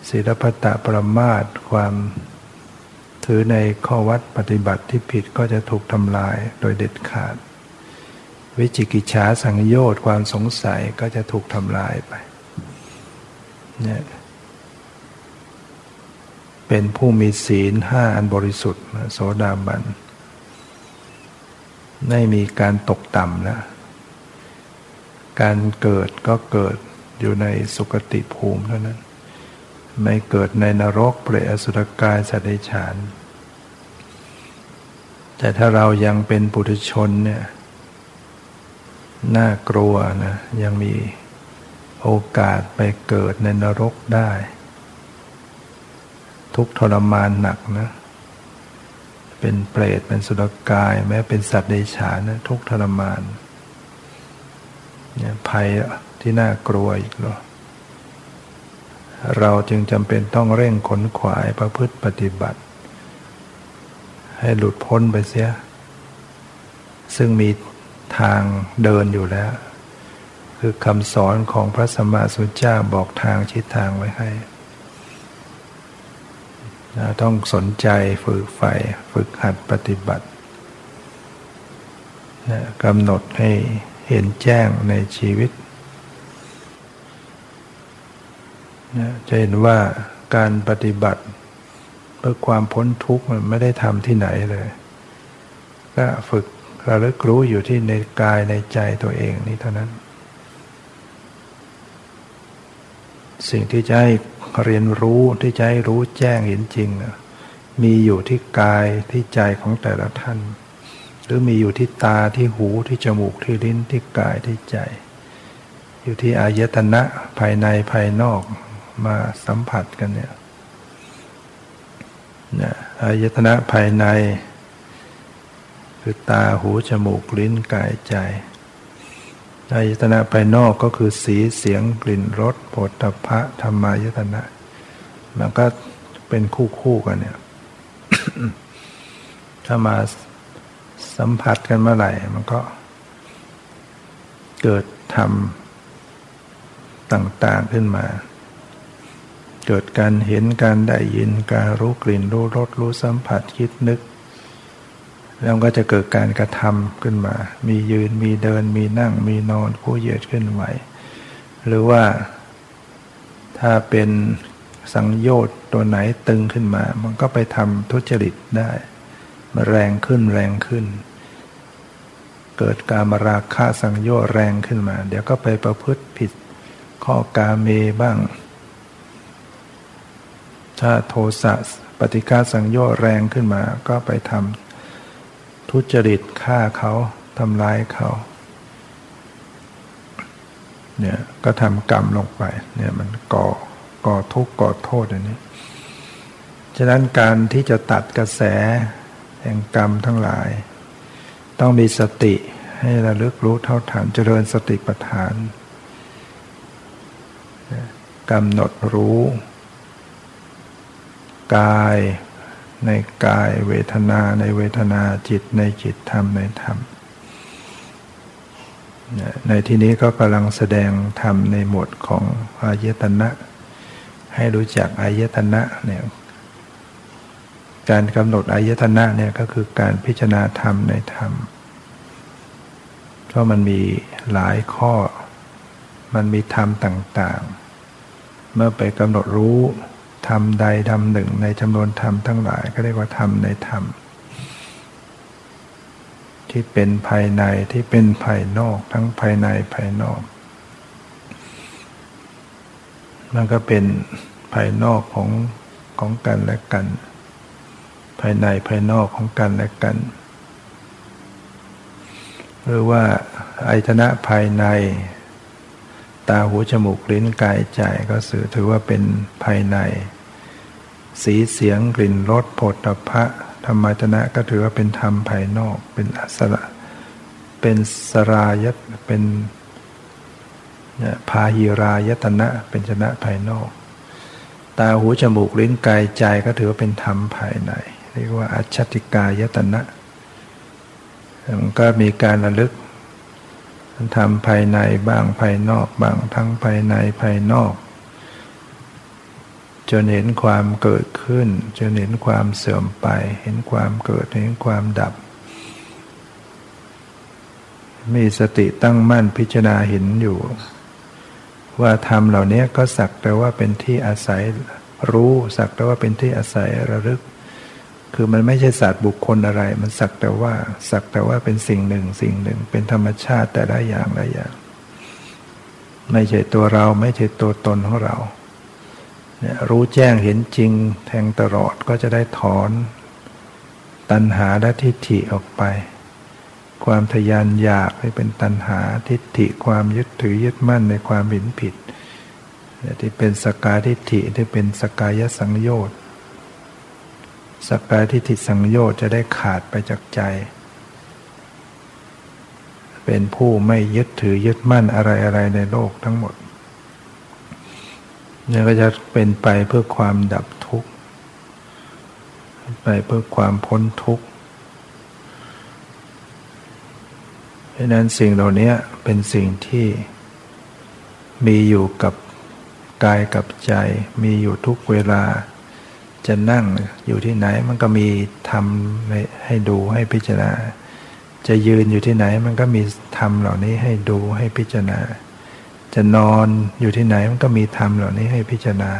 ศีลพัตตประมาทความถือในข้อวัดปฏิบัติที่ผิดก็จะถูกทำลายโดยเด็ดขาด วิจิกิจฉาสังโยชน์ความสงสัยก็จะถูกทำลายไปเนี่ยเป็นผู้มีศีลห้าอันบริสุทธิ์โสดาบันไม่มีการตกต่ำแล้วการเกิดก็เกิดอยู่ในสุคติภูมิเท่านั้น ไม่เกิดในนรกเปรตอสุรกายสัตว์เดชาน แต่ถ้าเรายังเป็นปุถุชนเนี่ยน่ากลัวนะยังมีโอกาสไปเกิดในนรกได้ ทุกทรมานหนักนะ เป็นเปรตเป็นสุรกาย แม้เป็นสัตว์เดชานนะทุกทรมานเนี่ยภัยที่น่ากลัวอีกหรอ เราจึงจำเป็นต้องเร่งขนขวายประพฤติปฏิบัติ ให้หลุดพ้นไปเสีย ซึ่งมีทางเดินอยู่แล้ว คือคำสอนของพระสัมมาสัมพุทธเจ้าบอกทางชิดทางไว้ให้ต้องสนใจฝึกใฝ่ฝึกหัดปฏิบัติกำหนดให้เห็นแจ้งในชีวิต จะเห็นว่าการปฏิบัติเพื่อความพ้นทุกข์มันไม่ได้ทำที่ไหนเลย ก็ฝึกระลึกรู้อยู่ที่ในกายในใจตัวเองนี่เท่านั้น สิ่งที่จะให้เรียนรู้ที่จะให้รู้แจ้งเห็นจริง มีอยู่ที่กายที่ใจของแต่ละท่าน หรือมีอยู่ที่ตาที่หูที่จมูกที่ลิ้นที่กายที่ใจ อยู่ที่อายตนะภายในภายนอก มาสัมผัสกันเนี่ยนะอายตนะภายใน คือตาหูจมูกลิ้นกายใจอายตนะภายนอกก็คือสีเสียงกลิ่นรสโผฏฐพะธรรมายตนะ มันก็เป็นคู่คู่กันเนี่ย ถ้ามาสัมผัสกันเมื่อไหร่ มันก็เกิดธรรมต่าง ๆ ขึ้นมา เกิดการเห็นการได้ยินการรู้กลิ่นรู้รสรู้สัมผัสคิดนึก แล้วก็จะเกิดการกระทำขึ้นมา มียืนมีเดินมีนั่งมีนอนผู้เหยียดขึ้นไหว หรือว่าถ้าเป็นสังโยชน์ตัวไหนตึงขึ้นมา มันก็ไปทำทุจริตได้มาแรงขึ้นแรงขึ้น เกิดการมาราคะสังโยชน์แรงขึ้นมา เดี๋ยวก็ไปประพฤติผิดข้อกาเมบ้าง ถ้าโทสะปฏิฆาสังโยชน์แรงขึ้นมา ก็ไปทำทุจริตฆ่าเขาทำร้ายเขาเนี่ยก็ทำกรรมลงไปเนี่ยมันก่อก่อทุกข์ก่อโทษอันนี้ ฉะนั้นการที่จะตัดกระแสแห่งกรรมทั้งหลาย ต้องมีสติให้ระลึกรู้เท่าทันเจริญสติปัฏฐานกำหนดรู้ กาย ในกายเวทนาในเวทนาจิตในจิตธรรมในธรรม ในที่นี้ก็กำลังแสดงธรรมในหมวดของอายตนะ ให้รู้จักอายตนะเนี่ยการกำหนดอายตนะเนี่ยก็คือการพิจารณาธรรมในธรรมเพราะมันมีหลายข้อ มันมีธรรมต่าง ๆ เมื่อไปกำหนดรู้ ธรรมใดธรรมหนึ่ง ในจำนวนธรรมทั้งหลายก็เรียกว่าธรรมในธรรม ที่เป็นภายในที่เป็นภายนอกทั้งภายในภายนอก มันก็เป็นภายนอกของของกันและกัน ภายในภายนอกของกันและกัน หรือว่าอายตนะภายใน ตาหูจมูกลิ้นกายใจก็สื่อถือว่าเป็นภายใน สีเสียงกลิ่นรสผลตภะธรรมจนะก็ถือว่าเป็นธรรมภายนอก เป็นอสระเป็นสรายตเป็นพาหิรายตนะเป็นชนะภายนอก ตาหูจมูกลิ้นกายใจก็ถือว่าเป็นธรรมภายใน เรียกว่าอัจฉติกายตนะมันก็มีการระลึกทำภายในบ้างภายนอกบ้างทั้งภายในภายนอก จนเห็นความเกิดขึ้น จนเห็นความเสื่อมไป เห็นความเกิดเห็นความดับ มีสติตั้งมั่นพิจารณาเห็นอยู่ ว่าธรรมเหล่านี้ก็สักแต่ว่าเป็นที่อาศัยรู้สักแต่ว่าเป็นที่อาศัยระลึก คือมันไม่ใช่ศาสตว์บุคคลอะไร มันสักแต่ว่าสักแต่ว่าเป็นสิ่งหนึ่งสิ่งหนึ่ง เป็นธรรมชาติแต่ละอย่างละอย่าง ไม่ใช่ตัวเราไม่ใช่ตัวตนของเรา รู้แจ้งเห็นจริงแทงตลอดก็จะได้ถอน ตัณหาและทิฏฐิออกไป ความทยานอยากให้เป็นตัณหาทิฏฐิความยึดถือยึดมั่นในความเห็นผิดที่เป็นสกายทิฏฐิที่เป็นสกายสังโยชน์สกายทิฏฐิสังโยชน์จะได้ขาดไปจากใจ เป็นผู้ไม่ยึดถือยึดมั่นอะไรอะไรในโลกทั้งหมด นี่ก็จะเป็นไปเพื่อความดับทุกข์ ไปเพื่อความพ้นทุกข์เพราะนั้นสิ่งเหล่านี้เป็นสิ่งที่มีอยู่กับกายกับใจ มีอยู่ทุกเวลา จะนั่งอยู่ที่ไหนมันก็มีธรรมให้ดูให้พิจารณา จะยืนอยู่ที่ไหนมันก็มีธรรมเหล่านี้ให้ดูให้พิจารณา จะนอนอยู่ที่ไหนมันก็มีธรรมเหล่านี้ให้พิจารณา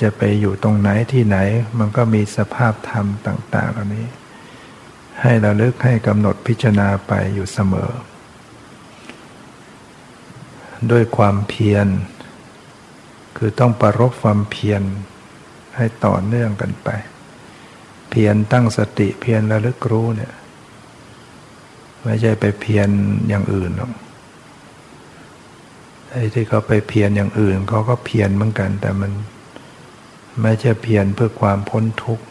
จะไปอยู่ตรงไหนที่ไหน มันก็มีสภาพธรรมต่าง ๆ เหล่านี้ ให้เราลึกให้กำหนดพิจารณาไปอยู่เสมอ ด้วยความเพียร คือต้องประรบความเพียรให้ต่อเนื่องกันไป เพียรตั้งสติเพียรระลึกรู้เนี่ย ไม่ใช่ไปเพียรอย่างอื่นหรอกไอ้ที่เขาไปเพียรอย่างอื่นเขาก็เพียรเหมือนกัน แต่มันไม่ใช่เพียรเพื่อความพ้นทุกข์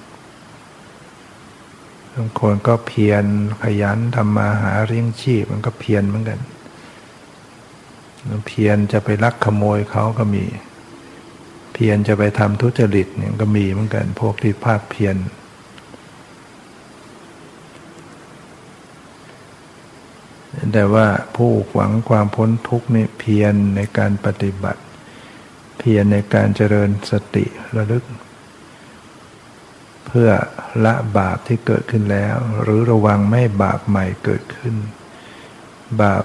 บางคนก็เพียรขยันทำมาหาเลี้ยงชีพมันก็เพียรเหมือนกัน เพียรจะไปลักขโมยเขาก็มี เพียรจะไปทำทุจริตเนี่ยก็มีเหมือนกัน พวกที่ภาคเพียร แต่ว่าผู้หวังความพ้นทุกข์นี่เพียรในการปฏิบัติ เพียรในการเจริญสติระลึก เพื่อละบาปที่เกิดขึ้นแล้ว หรือระวังไม่บาปใหม่เกิดขึ้น บาป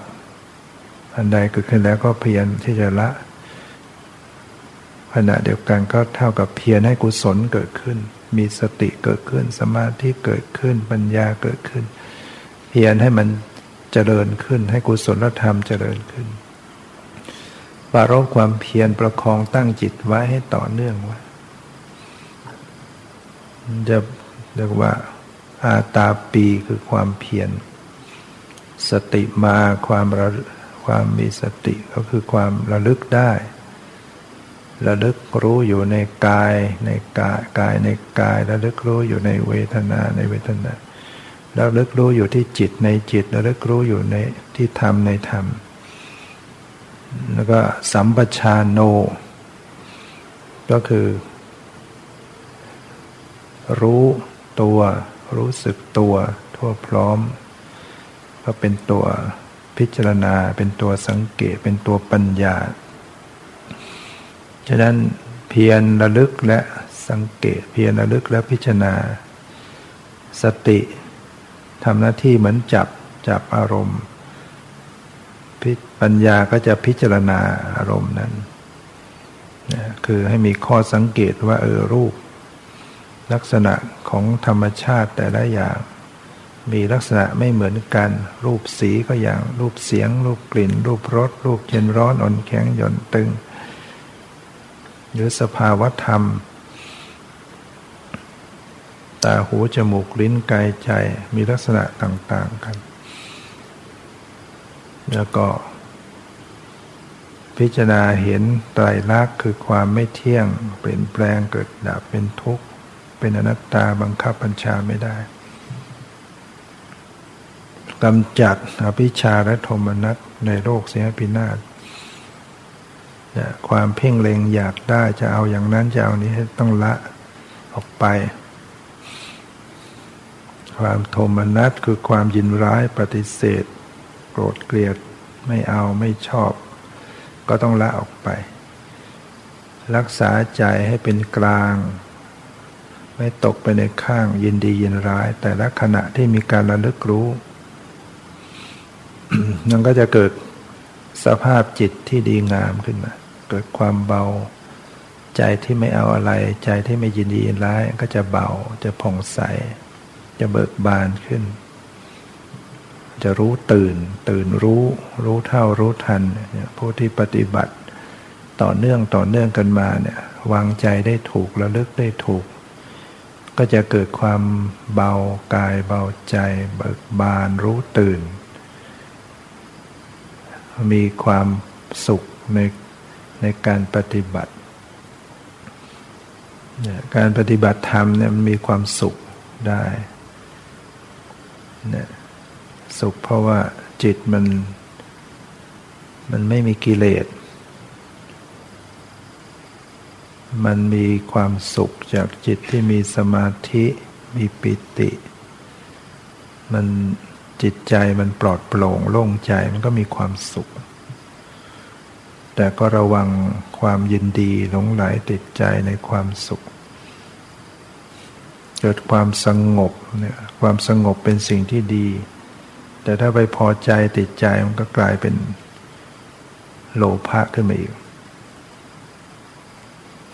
อันใดเกิดขึ้นแล้วก็เพียรที่จะละ ขณะเดียวกันก็เท่ากับเพียรให้กุศลเกิดขึ้น มีสติเกิดขึ้น สมาธิเกิดขึ้น ปัญญาเกิดขึ้น เพียรให้มัน เจริญขึ้น ให้กุศลธรรมเจริญขึ้นปารบความเพียรประคองตั้งจิตไว้ให้ต่อเนื่องไว้จะเรียกว่า อาตาปีคือความเพียร สติมาความระความมีสติก็คือความระลึกได้ ระลึกรู้อยู่ในกายในกายกายในกาย ระลึกรู้อยู่ในเวทนาในเวทนา ระลึกรู้อยู่ที่จิตในจิตระลึกรู้อยู่ในที่ธรรมในธรรม แล้วก็สัมปชานโน ก็คือ รู้ตัว รู้สึกตัว ทั่วพร้อม ก็เป็นตัวพิจารณาเป็นตัวสังเกตเป็นตัวปัญญา ฉะนั้นเพียรระลึกและสังเกตเพียรระลึกและพิจารณา สติ ทำหน้าที่เหมือนจับจับอารมณ์ปัญญาก็จะพิจารณาอารมณ์นั้นนะคือให้มีข้อสังเกตว่าเออรูป ลักษณะของธรรมชาติแต่ละอย่าง มีลักษณะไม่เหมือนกัน รูปสีก็อย่าง รูปเสียง รูปกลิ่น รูปรส รูปเย็นร้อนอ่อนแข็งหย่อนตึง หรือสภาวธรรม ตาหูจมูกลิ้นกายใจมีลักษณะต่าง ๆกัน แล้วก็ พิจารณาเห็นไตรลักษณ์คือความไม่เที่ยง เปลี่ยนแปลงเกิดดับเป็นทุกข์ เป็นอนัตตาบังคับบัญชาไม่ได้กำจัดอภิชาและโทมนัสในโลกเสียพินาศความเพ่งเล็งอยากได้จะเอาอย่างนั้นจะเอานี้ต้องละออกไป ความโทมนัสคือความยินร้ายปฏิเสธ โกรธเกลียดไม่เอาไม่ชอบ ก็ต้องละออกไป รักษาใจให้เป็นกลาง ไม่ตกไปในข้างยินดียินร้าย แต่ละขณะที่มีการระลึกรู้มันก็จะเกิดสภาพจิตที่ดีงามขึ้นมา เกิดความเบา ใจที่ไม่เอาอะไร ใจที่ไม่ยินดียินร้ายก็จะเบาจะผ่องใส จะเบิกบานขึ้น จะรู้ตื่น ตื่นรู้ รู้เท่ารู้ทันผู้ที่ปฏิบัติต่อเนื่องต่อเนื่องกันมาเนี่ยวางใจได้ถูกระลึกได้ถูก ก็จะเกิดความเบากายเบาใจ เบิกบานรู้ตื่น มีความสุขในในการปฏิบัติ การปฏิบัติธรรมเนี่ยมันมีความสุขได้ เนี่ยสุขเพราะว่าจิตมัน มันไม่มีกิเลส มันมีความสุขจากจิตที่มีสมาธิมีปิติ มันจิตใจมันปลอดโปร่งโล่งใจมันก็มีความสุข แต่ก็ระวังความยินดีหลงไหลติดใจในความสุข เกิดความสงบเนี่ยความสงบเป็นสิ่งที่ดี แต่ถ้าไปพอใจติดใจมันก็กลายเป็นโลภะขึ้นมาอีก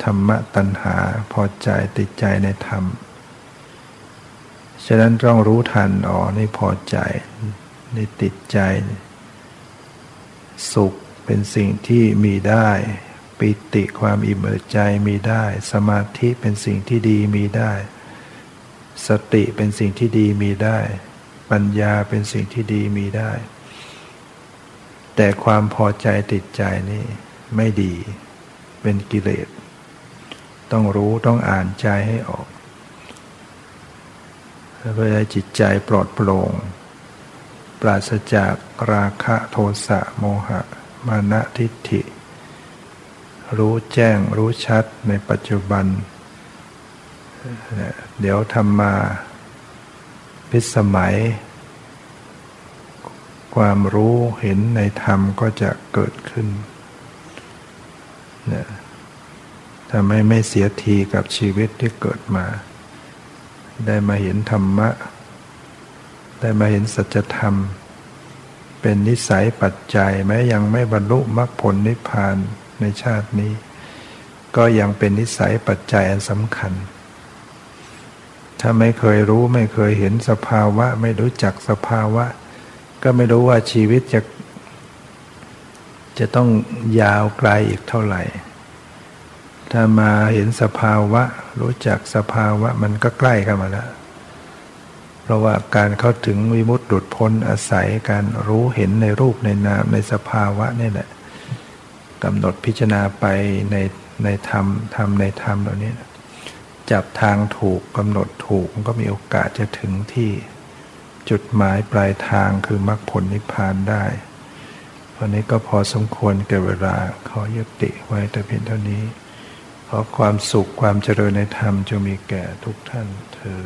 ธรรมะตัณหาพอใจติดใจในธรรม ฉะนั้นต้องรู้ทันอ๋อนี่พอใจนี่ติดใจ สุขเป็นสิ่งที่มีได้ ปิติความอิ่มเอิบใจมีได้ สมาธิเป็นสิ่งที่ดีมีได้ สติเป็นสิ่งที่ดีมีได้ ปัญญาเป็นสิ่งที่ดีมีได้ แต่ความพอใจติดใจนี่ไม่ดี เป็นกิเลส ต้องรู้ต้องอ่านใจให้ออกเพื่อให้จิตใจปลอดโปร่ง ปราศจากราคะโทสะโมหะ มานะทิฏฐิ รู้แจ้งรู้ชัดในปัจจุบัน เดี๋ยวทำมาพิสมัย ความรู้เห็นในธรรมก็จะเกิดขึ้นทำให้ไม่เสียทีกับชีวิตที่เกิดมา ได้มาเห็นธรรมะ ได้มาเห็นสัจธรรม เป็นนิสัยปัจจัยแม้ยังไม่บรรลุมรรคผลนิพพานในชาตินี้ ก็ยังเป็นนิสัยปัจจัยอันสำคัญ ถ้าไม่เคยรู้ไม่เคยเห็นสภาวะ ไม่รู้จักสภาวะ ก็ไม่รู้ว่าชีวิตจะจะต้องยาวไกลอีกเท่าไหร่ ถ้ามาเห็นสภาวะ รู้จักสภาวะ มันก็ใกล้เข้ามาแล้วเพราะว่าการเข้าถึงวิมุตติหลุดพ้นอาศัยการรู้เห็นในรูปในนามในสภาวะนี่แหละกำหนดพิจารณาไปในในธรรมธรรมในธรรมเหล่านี้ จับทางถูกกำหนดถูกก็มีโอกาสจะถึงที่จุดหมายปลายทางคือมรรคผลนิพพานได้วันนี้ก็พอสมควรแก่เวลาขอยุติไว้แต่เพียงเท่านี้ ขอความสุขความเจริญในธรรมจะมีแก่ทุกท่านเธอ